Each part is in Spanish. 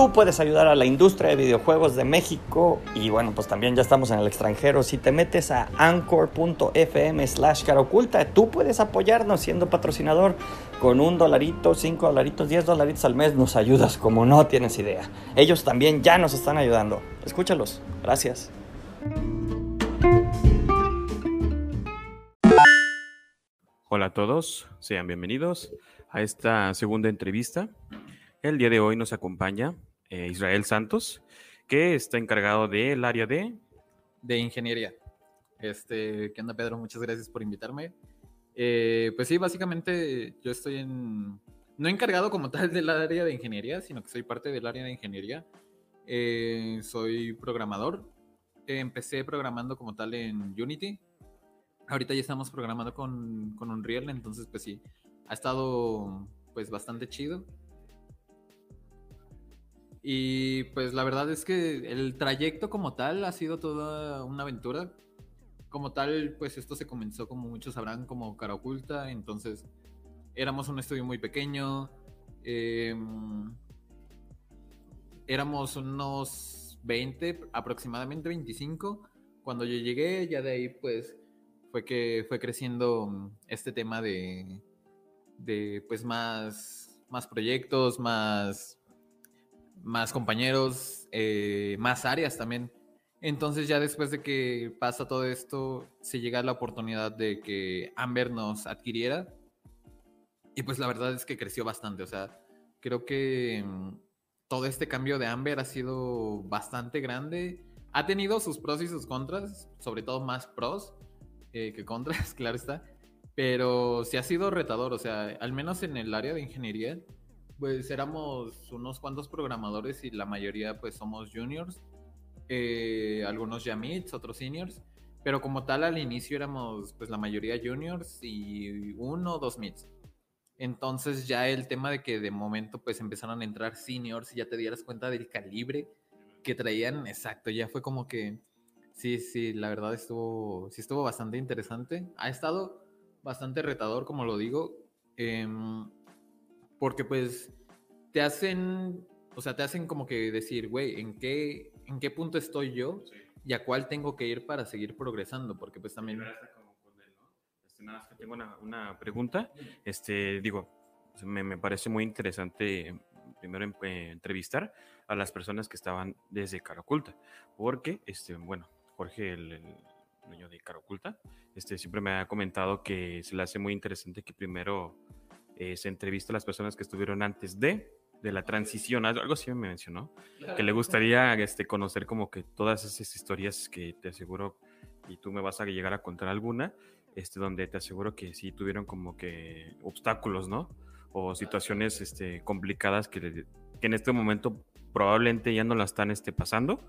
tú puedes ayudar a la industria de videojuegos de México y bueno, pues también ya estamos en el extranjero. Si te metes a anchor.fm slash oculta, tú puedes apoyarnos siendo patrocinador con un dolarito, cinco dolaritos, diez dolaritos al mes. Nos ayudas como no tienes idea. Ellos también ya nos están ayudando. Escúchalos. Gracias. Hola a todos, sean bienvenidos a esta segunda entrevista. El día de hoy nos acompaña eh, Israel Santos, que está encargado del área de... De ingeniería. Este, ¿Qué onda, Pedro? Muchas gracias por invitarme. Eh, pues sí, básicamente yo estoy en... No encargado como tal del área de ingeniería, sino que soy parte del área de ingeniería. Eh, soy programador. empecé programando como tal en Unity, ahorita ya estamos programando con, con Unreal, entonces pues sí, ha estado pues bastante chido. Y pues la verdad es que el trayecto como tal ha sido toda una aventura. Como tal, pues esto se comenzó, como muchos sabrán, como cara oculta. Entonces, éramos un estudio muy pequeño. Em, éramos unos 20, aproximadamente 25. Cuando yo llegué, ya de ahí pues fue que fue creciendo este tema de, de pues más, más proyectos, más, más compañeros, eh, más áreas también. Entonces ya después de que pasa todo esto, se llega la oportunidad de que Amber nos adquiriera. Y pues la verdad es que creció bastante. O sea, creo que mm, todo este cambio de Amber ha sido bastante grande. Ha tenido sus pros y sus contras, sobre todo más pros eh, que contras, claro está. Pero sí ha sido retador, o sea, al menos en el área de ingeniería, pues éramos unos cuantos programadores y la mayoría pues somos juniors, eh, algunos ya mids, otros seniors, pero como tal al inicio éramos pues la mayoría juniors y uno o dos mids. Entonces ya el tema de que de momento pues empezaron a entrar seniors y ya te dieras cuenta del calibre que traían, exacto, ya fue como que Sí, sí, la verdad estuvo, sí estuvo bastante interesante. Ha estado bastante retador, como lo digo, em, porque pues te hacen, o sea, te hacen como que decir, güey, ¿en qué, ¿en qué punto estoy yo y a cuál tengo que ir para seguir progresando? Porque pues también... Este, nada, que tengo una, pregunta. Este, digo, me, me parece muy interesante primero eh, entrevistar a las personas que estaban desde cara oculta, porque, este, bueno, Jorge, el, dueño de Caroculta, este, siempre me ha comentado que se le hace muy interesante que primero eh, se entrevista a las personas que estuvieron antes de, de la transición, algo así me mencionó, que le gustaría este, conocer como que todas esas historias que te aseguro, y tú me vas a llegar a contar alguna, este, donde te aseguro que sí tuvieron como que obstáculos, ¿no? O situaciones este, complicadas que, que en este momento probablemente ya no la están este, pasando,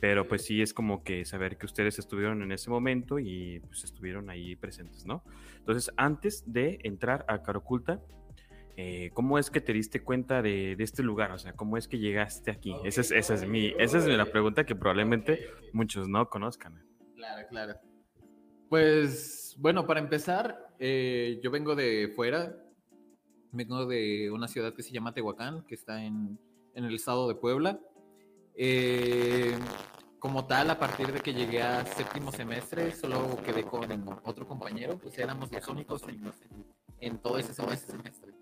pero pues sí es como que saber que ustedes estuvieron en ese momento y pues estuvieron ahí presentes, ¿no? Entonces, antes de entrar a Caroculta, eh, ¿cómo es que te diste cuenta de, este lugar? O sea, ¿cómo es que llegaste aquí? Esa es, esa es, mi, esa es la pregunta que probablemente muchos no conozcan. Claro, claro. Pues, bueno, para empezar, eh, yo vengo de fuera, vengo de una ciudad que se llama Tehuacán, que está en, en el estado de Puebla. Eh, como tal, a partir de que llegué a séptimo semestre, solo quedé con otro compañero, pues éramos los únicos en, todo ese semestre.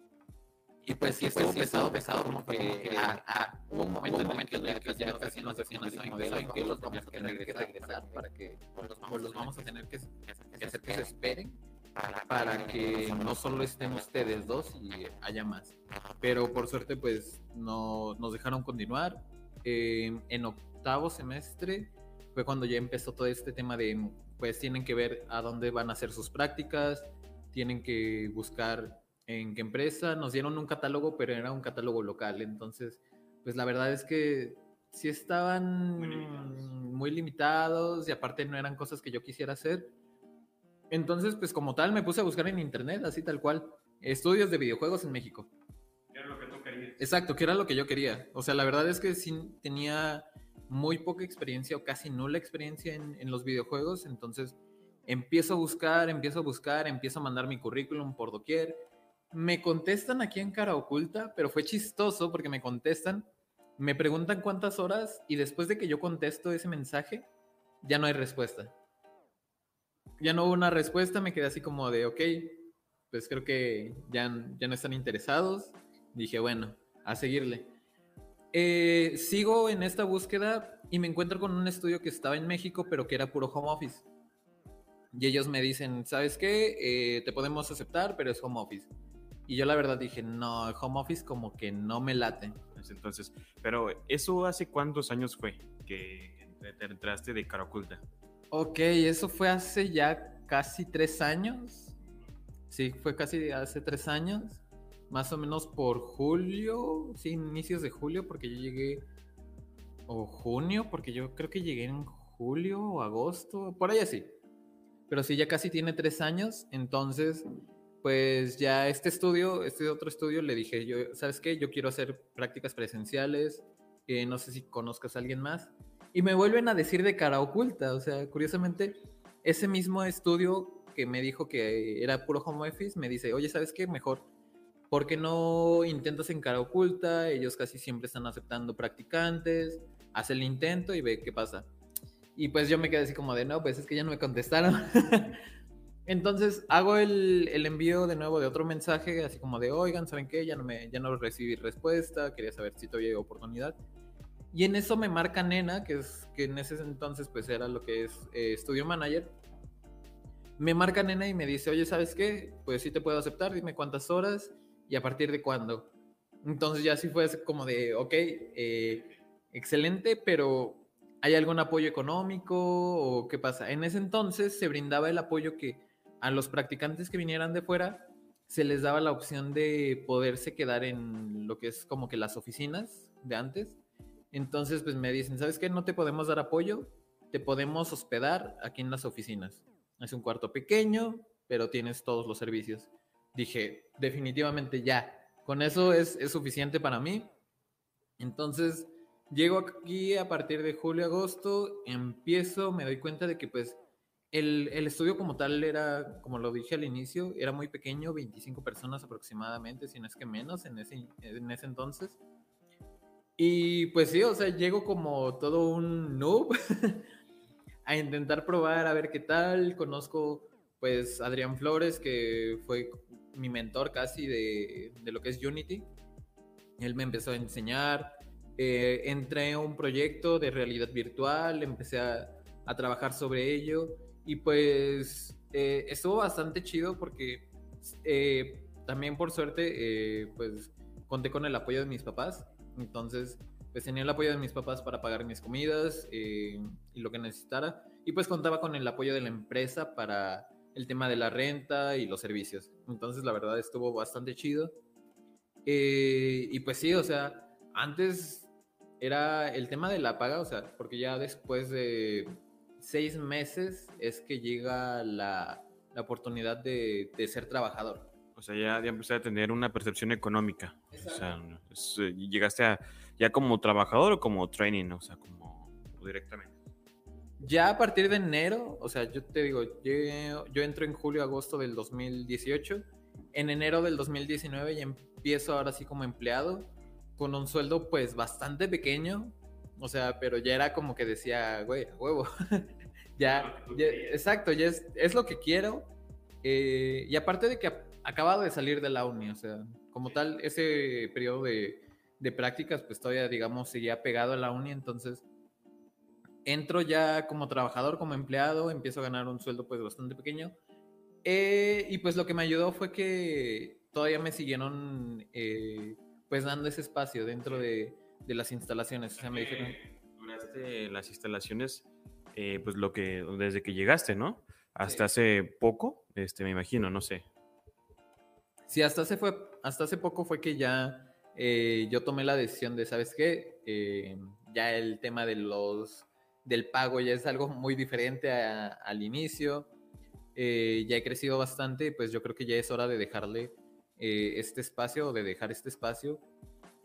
Y pues sí, estuvo pesado, pesado, como que hubo un momento, en el que ya casi nos decían así, que los vamos a tener que regresar para que pues los vamos a tener que, hacer que se esperen para que no solo estén ustedes dos y haya más. Pero por suerte, pues no, nos dejaron continuar Em, en octavo semestre fue cuando ya empezó todo este tema de, pues tienen que ver a dónde van a hacer sus prácticas, tienen que buscar en qué empresa, nos dieron un catálogo, pero era un catálogo local, entonces, pues la verdad es que sí estaban muy limitados. y aparte no eran cosas que yo quisiera hacer. Entonces, pues como tal, me puse a buscar en internet, así tal cual, estudios de videojuegos en México. Exacto, que era lo que yo quería. O sea, la verdad es que sí tenía muy poca experiencia o casi nula experiencia en, los videojuegos, entonces empiezo a buscar, empiezo a buscar, empiezo a mandar mi currículum por doquier. Me contestan aquí en cara oculta, pero fue chistoso porque me contestan me preguntan cuántas horas y después de que yo contesto ese mensaje, ya no hay respuesta. Ya no hubo una respuesta, me quedé así como de, ok, pues creo que ya, ya no están interesados. Dije, bueno, a seguirle. Eh, sigo en esta búsqueda y me encuentro con un estudio que estaba en México, pero que era puro home office. Y ellos me dicen, ¿sabes qué? Eh, te podemos aceptar, pero es home office. Y yo la verdad dije, no, home office como que no me late. Entonces, pero ¿eso hace cuántos años fue que te entraste de cara oculta? Ok, eso fue hace ya casi tres años. Sí, fue casi hace tres años. Más o menos por julio, sí, inicios de julio, porque yo llegué. O junio, porque yo creo que llegué en julio o agosto, por ahí así. Pero sí, ya casi tiene tres años. Entonces, pues ya este estudio, este otro estudio, le dije, yo, ¿sabes qué? Yo quiero hacer prácticas presenciales, eh, no sé si conozcas a alguien más. Y me vuelven a decir de cara oculta, o sea, curiosamente, ese mismo estudio que me dijo que era puro home office, me dice, oye, ¿sabes qué? Mejor, ¿por qué no intentas en cara oculta? Ellos casi siempre están aceptando practicantes, haz el intento y ve qué pasa. Y pues yo me quedé así como de, no, pues es que ya no me contestaron. Entonces hago el, envío de nuevo de otro mensaje, así como de, oigan, ¿saben qué? Ya no, me, ya no recibí respuesta, quería saber si todavía hay oportunidad. Y en eso me marca Nena, que, es, que en ese entonces pues era lo que es eh, Manager. Me marca Nena y me dice, oye, ¿sabes qué? Pues sí te puedo aceptar, dime cuántas horas y a partir de cuándo. Entonces ya sí fue como de, ok, eh, excelente, pero ¿hay algún apoyo económico o qué pasa? En ese entonces se brindaba el apoyo que a los practicantes que vinieran de fuera se les daba la opción de poderse quedar en lo que es como que las oficinas de antes. Entonces, pues me dicen, ¿sabes qué? No te podemos dar apoyo, te podemos hospedar aquí en las oficinas. Es un cuarto pequeño, pero tienes todos los servicios. Dije, definitivamente ya, con eso es, es suficiente para mí. Entonces, llego aquí a partir de julio, agosto, empiezo, me doy cuenta de que pues el, estudio como tal era, como lo dije al inicio, era muy pequeño, 25 personas aproximadamente, si no es que menos en ese, en ese entonces. Y pues sí, o sea, llego como todo un noob a intentar probar, a ver qué tal. Conozco pues Adrián Flores, que fue mi mentor casi de, lo que es Unity. Él me empezó a enseñar. Eh, entré a un proyecto de realidad virtual, empecé a, a trabajar sobre ello y pues eh, estuvo bastante chido porque eh, también por suerte, pues conté con el apoyo de mis papás. Entonces, pues tenía el apoyo de mis papás para pagar mis comidas y lo que necesitara. Y pues contaba con el apoyo de la empresa para el tema de la renta y los servicios. Entonces, la verdad estuvo bastante chido. y pues sí, o sea, antes era el tema de la paga, o sea, porque ya después de seis meses es que llega la, la oportunidad de, de, ser trabajador. O sea, ya, ya empecé a tener una percepción económica. O sea, eh, llegaste a, ya como trabajador o como training, o sea, como directamente. Ya a partir de enero, o sea, yo te digo, yo, yo entro en julio, agosto del 2018. En enero del 2019 ya empiezo ahora sí como empleado, con un sueldo pues bastante pequeño, o sea, pero ya era como que decía, güey, huevo. ya, exacto, ya es, es, lo que quiero. Eh, y aparte de que acabado de salir de la uni, o sea, como tal, ese periodo de, de prácticas, pues todavía, digamos, seguía pegado a la uni, entonces entro ya como trabajador, como empleado, empiezo a ganar un sueldo pues bastante pequeño. Eh, y pues lo que me ayudó fue que todavía me siguieron eh, pues dando ese espacio dentro de, de las instalaciones. O sea, me dijeron... Duraste las instalaciones, eh, pues lo que, desde que llegaste, ¿no? Hasta hace poco, este, me imagino, no sé. Sí, hasta hace, fue, hasta hace poco fue que ya eh, yo tomé la decisión de, ¿sabes qué? Eh, ya el tema de los, del pago ya es algo muy diferente al inicio. ya he crecido bastante, pues yo creo que ya es hora de dejarle este espacio o de dejar este espacio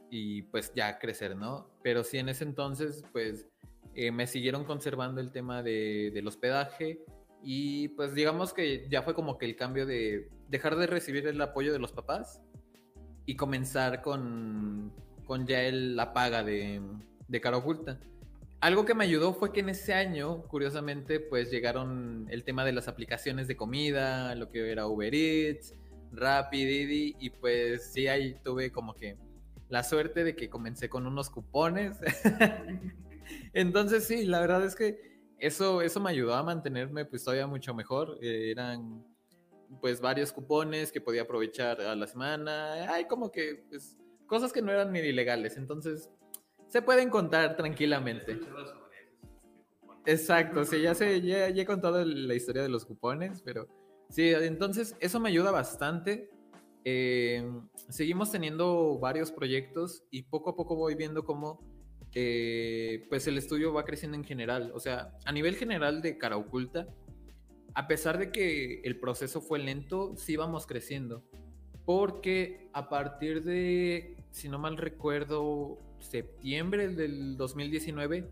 y pues ya crecer, ¿no? Pero sí en ese entonces, pues eh, me siguieron conservando el tema de, del hospedaje y pues digamos que ya fue como que el cambio de dejar de recibir el apoyo de los papás y comenzar con, con ya el, la paga de, de cara oculta. Algo que me ayudó fue que en ese año, curiosamente, pues llegaron el tema de las aplicaciones de comida, lo que era Uber Eats, Rappi, Didi, y pues sí, ahí tuve como que la suerte de que comencé con unos cupones. Entonces sí, la verdad es que eso, eso me ayudó a mantenerme pues todavía mucho mejor. Eh, eran pues varios cupones que podía aprovechar a la semana. Hay como que pues, cosas que no eran ni ilegales. Entonces se pueden contar tranquilamente. Exacto, sí, ya sé, ya, ya he contado la historia de los cupones, pero sí, entonces eso me ayuda bastante. Eh, seguimos teniendo varios proyectos y poco a poco voy viendo cómo eh, pues el estudio va creciendo en general. O sea, a nivel general de cara oculta, a pesar de que el proceso fue lento, sí vamos creciendo. Porque a partir de, si no mal recuerdo, septiembre del 2019,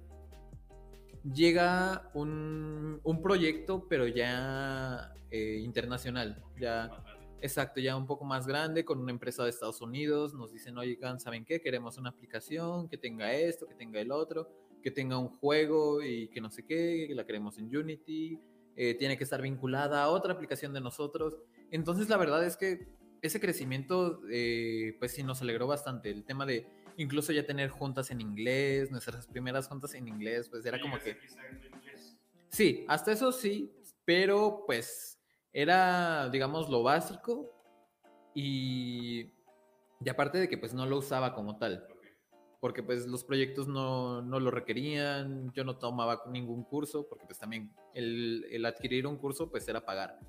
llega un, un proyecto, pero ya eh, internacional. Ya, exacto, ya un poco más grande, con una empresa de Estados Unidos. Nos dicen, oigan, ¿saben qué? Queremos una aplicación que tenga esto, que tenga el otro, que tenga un juego y que no sé qué, que la queremos en Unity. Eh, tiene que estar vinculada a otra aplicación de nosotros. Entonces, la verdad es que ese crecimiento, eh, pues sí, nos alegró bastante. El tema de incluso ya tener juntas en inglés, nuestras primeras juntas en inglés, pues era como que... Sí, hasta eso sí, pero pues era, digamos, lo básico y, y aparte de que pues no lo usaba como tal, porque pues los proyectos no, no lo requerían, yo no tomaba ningún curso, porque pues también el, el adquirir un curso pues era pagar.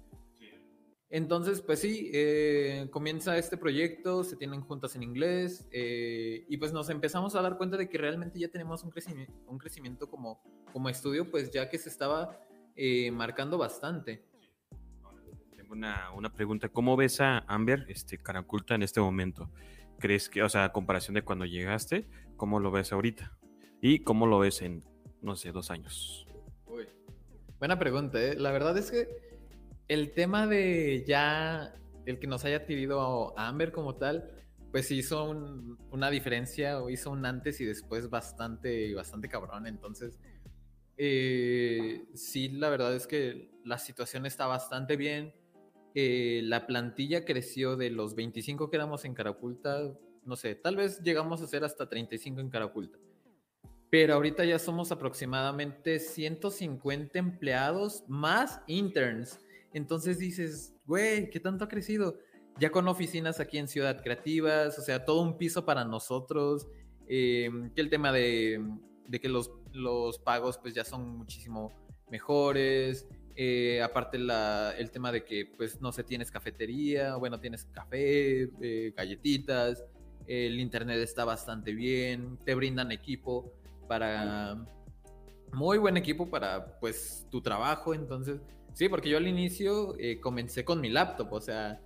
Entonces, pues sí, eh, comienza este proyecto, se tienen juntas en inglés eh, y pues nos empezamos a dar cuenta de que realmente ya tenemos un crecimiento, un crecimiento como, como estudio, pues ya que se estaba eh, marcando bastante. Tengo una, una, pregunta, ¿cómo ves a Amber, este, Caraculta, en este momento? ¿Crees que, o sea, a comparación de cuando llegaste, cómo lo ves ahorita? ¿Y cómo lo ves en, no sé, dos años? Uy, buena pregunta, ¿eh? La verdad es que el tema de ya el que nos haya adquirido a Amber como tal, pues hizo una diferencia o hizo un antes y después bastante, bastante cabrón. Entonces, eh, sí, la verdad es que la situación está bastante bien. Eh, la plantilla creció de los 25 que éramos en Caraculta, no sé, tal vez llegamos a ser hasta 35 en Caraculta. Pero ahorita ya somos aproximadamente 150 empleados más interns. Entonces dices, güey, ¿qué tanto ha crecido? Ya con oficinas aquí en Ciudad Creativas, o sea, todo un piso para nosotros. Eh, que el tema de, de que los, los, pagos pues ya son muchísimo mejores. Eh, aparte la, el tema de que pues no sé, tienes cafetería, bueno, tienes café, eh, galletitas, el internet está bastante bien, te brindan equipo para... Muy buen equipo para pues tu trabajo, entonces Sí, porque yo al inicio eh, comencé con mi laptop, o sea,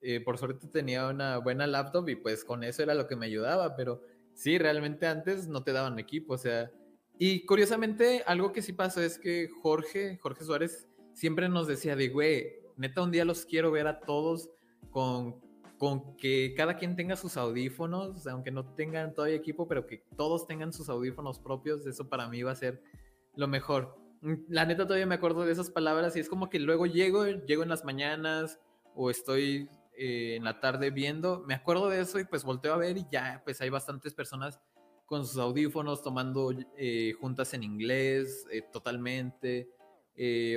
eh, por suerte tenía una buena laptop y pues con eso era lo que me ayudaba, pero sí, realmente antes no te daban equipo, o sea, y curiosamente algo que sí pasó es que Jorge, Jorge Suárez, siempre nos decía de, güey, neta un día los quiero ver a todos con, con que cada quien tenga sus audífonos, aunque no tengan todavía equipo, pero que todos tengan sus audífonos propios, eso para mí va a ser lo mejor. Mm, la neta todavía me acuerdo de esas palabras y es como que luego llego, llego en las mañanas o estoy eh, en la tarde viendo, me acuerdo de eso y pues volteo a ver y ya, pues hay bastantes personas con sus audífonos tomando eh, juntas en inglés eh, totalmente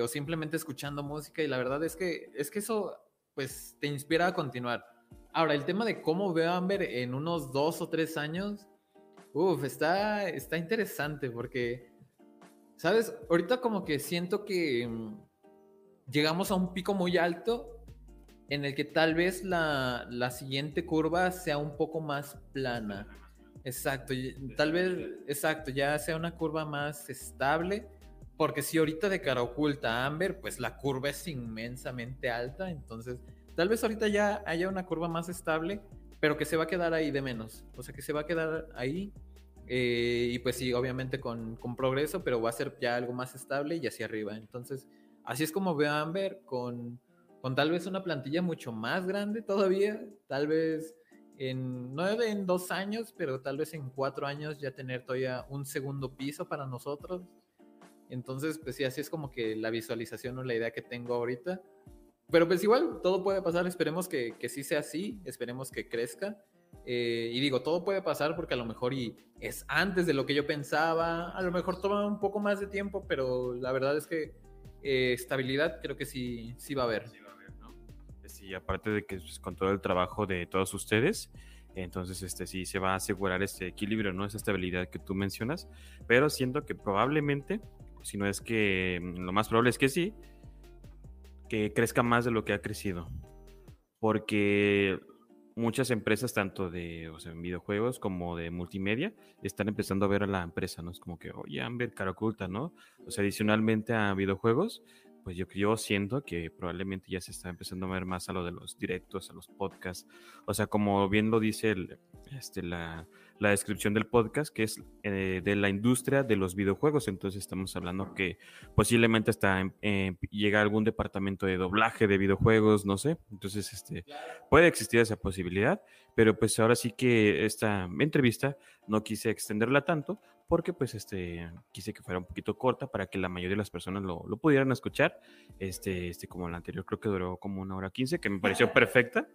o simplemente escuchando música y la verdad es que es que eso pues te inspira a continuar. Ahora, el tema de cómo veo a Amber en unos dos o tres años, uff, está, está interesante porque ¿Sabes? Ahorita como que siento que mm, llegamos a un pico muy alto en el que tal vez la, la siguiente curva sea un poco más plana. Exacto, tal vez, exacto, ya sea una curva más estable, porque si ahorita de cara oculta Amber, pues la curva es inmensamente alta, entonces tal vez ahorita ya haya una curva más estable, pero que se va a quedar ahí de menos, o sea que se va a quedar ahí eh, y pues sí, obviamente con, con, progreso, pero va a ser ya algo más estable y hacia arriba. Entonces, así es como veo a Amber con, con tal vez una plantilla mucho más grande todavía, tal vez en, no en dos años, pero tal vez en cuatro años ya tener todavía un segundo piso para nosotros. Entonces, pues sí, así es como que la visualización o la idea que tengo ahorita. Pero pues igual, todo puede pasar, esperemos que, que sí sea así, esperemos que crezca. Eh, y digo, todo puede pasar porque a lo mejor y es antes de lo que yo pensaba, a lo mejor toma un poco más de tiempo, pero la verdad es que eh, estabilidad creo que sí, sí va a haber. Sí. Sí, aparte de que pues, con todo el trabajo de todos ustedes, entonces este sí se va a asegurar este equilibrio, ¿no? Esa estabilidad que tú mencionas, pero siento que probablemente, si no es que mm, lo más probable es que sí, que crezca más de lo que ha crecido. Porque muchas empresas, tanto de o sea, videojuegos como de multimedia, están empezando a ver a la empresa, ¿no? Es como que, oye, Amber, cara oculta, ¿no? O sea, adicionalmente a videojuegos, pues yo, yo siento que probablemente ya se está empezando a ver más a lo de los directos, a los podcasts. O sea, como bien lo dice el, este, la, descripción del podcast, que es eh, de la industria de los videojuegos. Entonces estamos hablando que posiblemente hasta eh, llega algún departamento de doblaje de videojuegos, no sé. Entonces, este, puede existir esa posibilidad, pero pues ahora sí que esta entrevista no quise extenderla tanto porque pues este quise que fuera un poquito corta para que la mayoría de las personas lo, lo pudieran escuchar. Este, este, como la anterior creo que duró como una hora quince, que me pareció perfecta.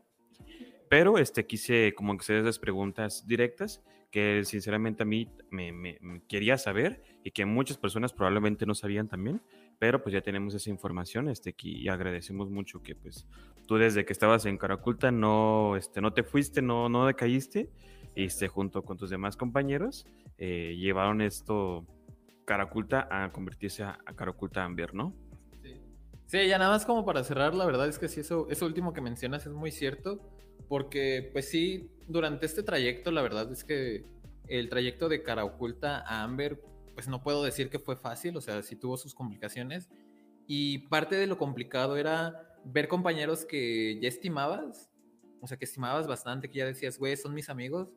Pero este, quise como que hacer esas preguntas directas que sinceramente a mí me, quería saber y que muchas personas probablemente no sabían también, pero pues ya tenemos esa información este, y agradecemos mucho que pues tú desde que estabas en Caraculta no, este, no te fuiste, no, no decaíste este, junto con tus demás compañeros eh, llevaron esto Caraculta a convertirse a, a Caraculta Amber, ¿no? Sí. ya nada más como para cerrar, la verdad es que sí, eso, eso último que mencionas es muy cierto porque, pues sí, durante este trayecto, la verdad es que el trayecto de cara oculta a Amber, pues no puedo decir que fue fácil, o sea, sí tuvo sus complicaciones. Y parte de lo complicado era ver compañeros que ya estimabas, o sea, que estimabas bastante, que ya decías, güey, son mis amigos,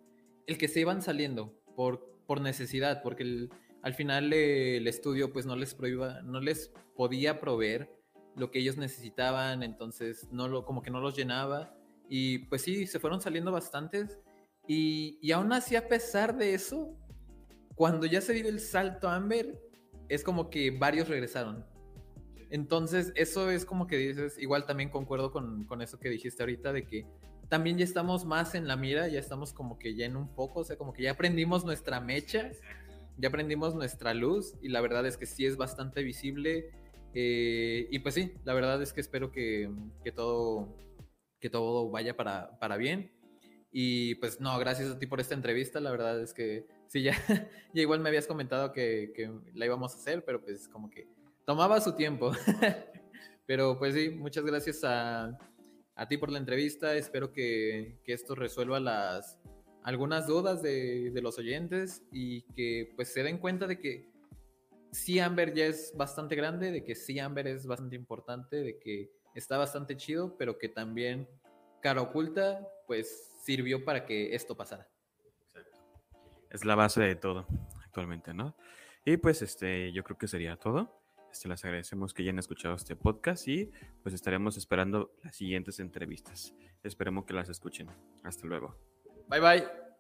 el que se iban saliendo por, por necesidad, porque al final el estudio pues no les prohíba, no les podía proveer lo que ellos necesitaban, entonces no lo, como que no los llenaba y pues sí, se fueron saliendo bastantes. Y, y aún así, a pesar de eso, cuando ya se dio el salto Amber, es como que varios regresaron. Entonces, eso es como que dices, igual también concuerdo con, con, eso que dijiste ahorita, de que también ya estamos más en la mira, ya estamos como que ya en un foco, o sea, como que ya aprendimos nuestra mecha, ya aprendimos nuestra luz, y la verdad es que sí es bastante visible. Eh, y pues sí, la verdad es que espero que, que todo que todo vaya para, para bien. Y pues no, gracias a ti por esta entrevista. La verdad es que sí, ya, ya igual me habías comentado que, que, la íbamos a hacer, pero pues como que tomaba su tiempo. pero pues sí, muchas gracias a, a ti por la entrevista. Espero que, que esto resuelva las algunas dudas de, de, los oyentes y que pues se den cuenta de que sí Amber ya es bastante grande, de que sí Amber es bastante importante, de que está bastante chido, pero que también cara oculta, pues sirvió para que esto pasara. Exacto. Es la base de todo actualmente, ¿no? Y pues este, yo creo que sería todo. Este, les agradecemos que hayan escuchado este podcast y pues estaremos esperando las siguientes entrevistas. Esperemos que las escuchen. Hasta luego. Bye bye.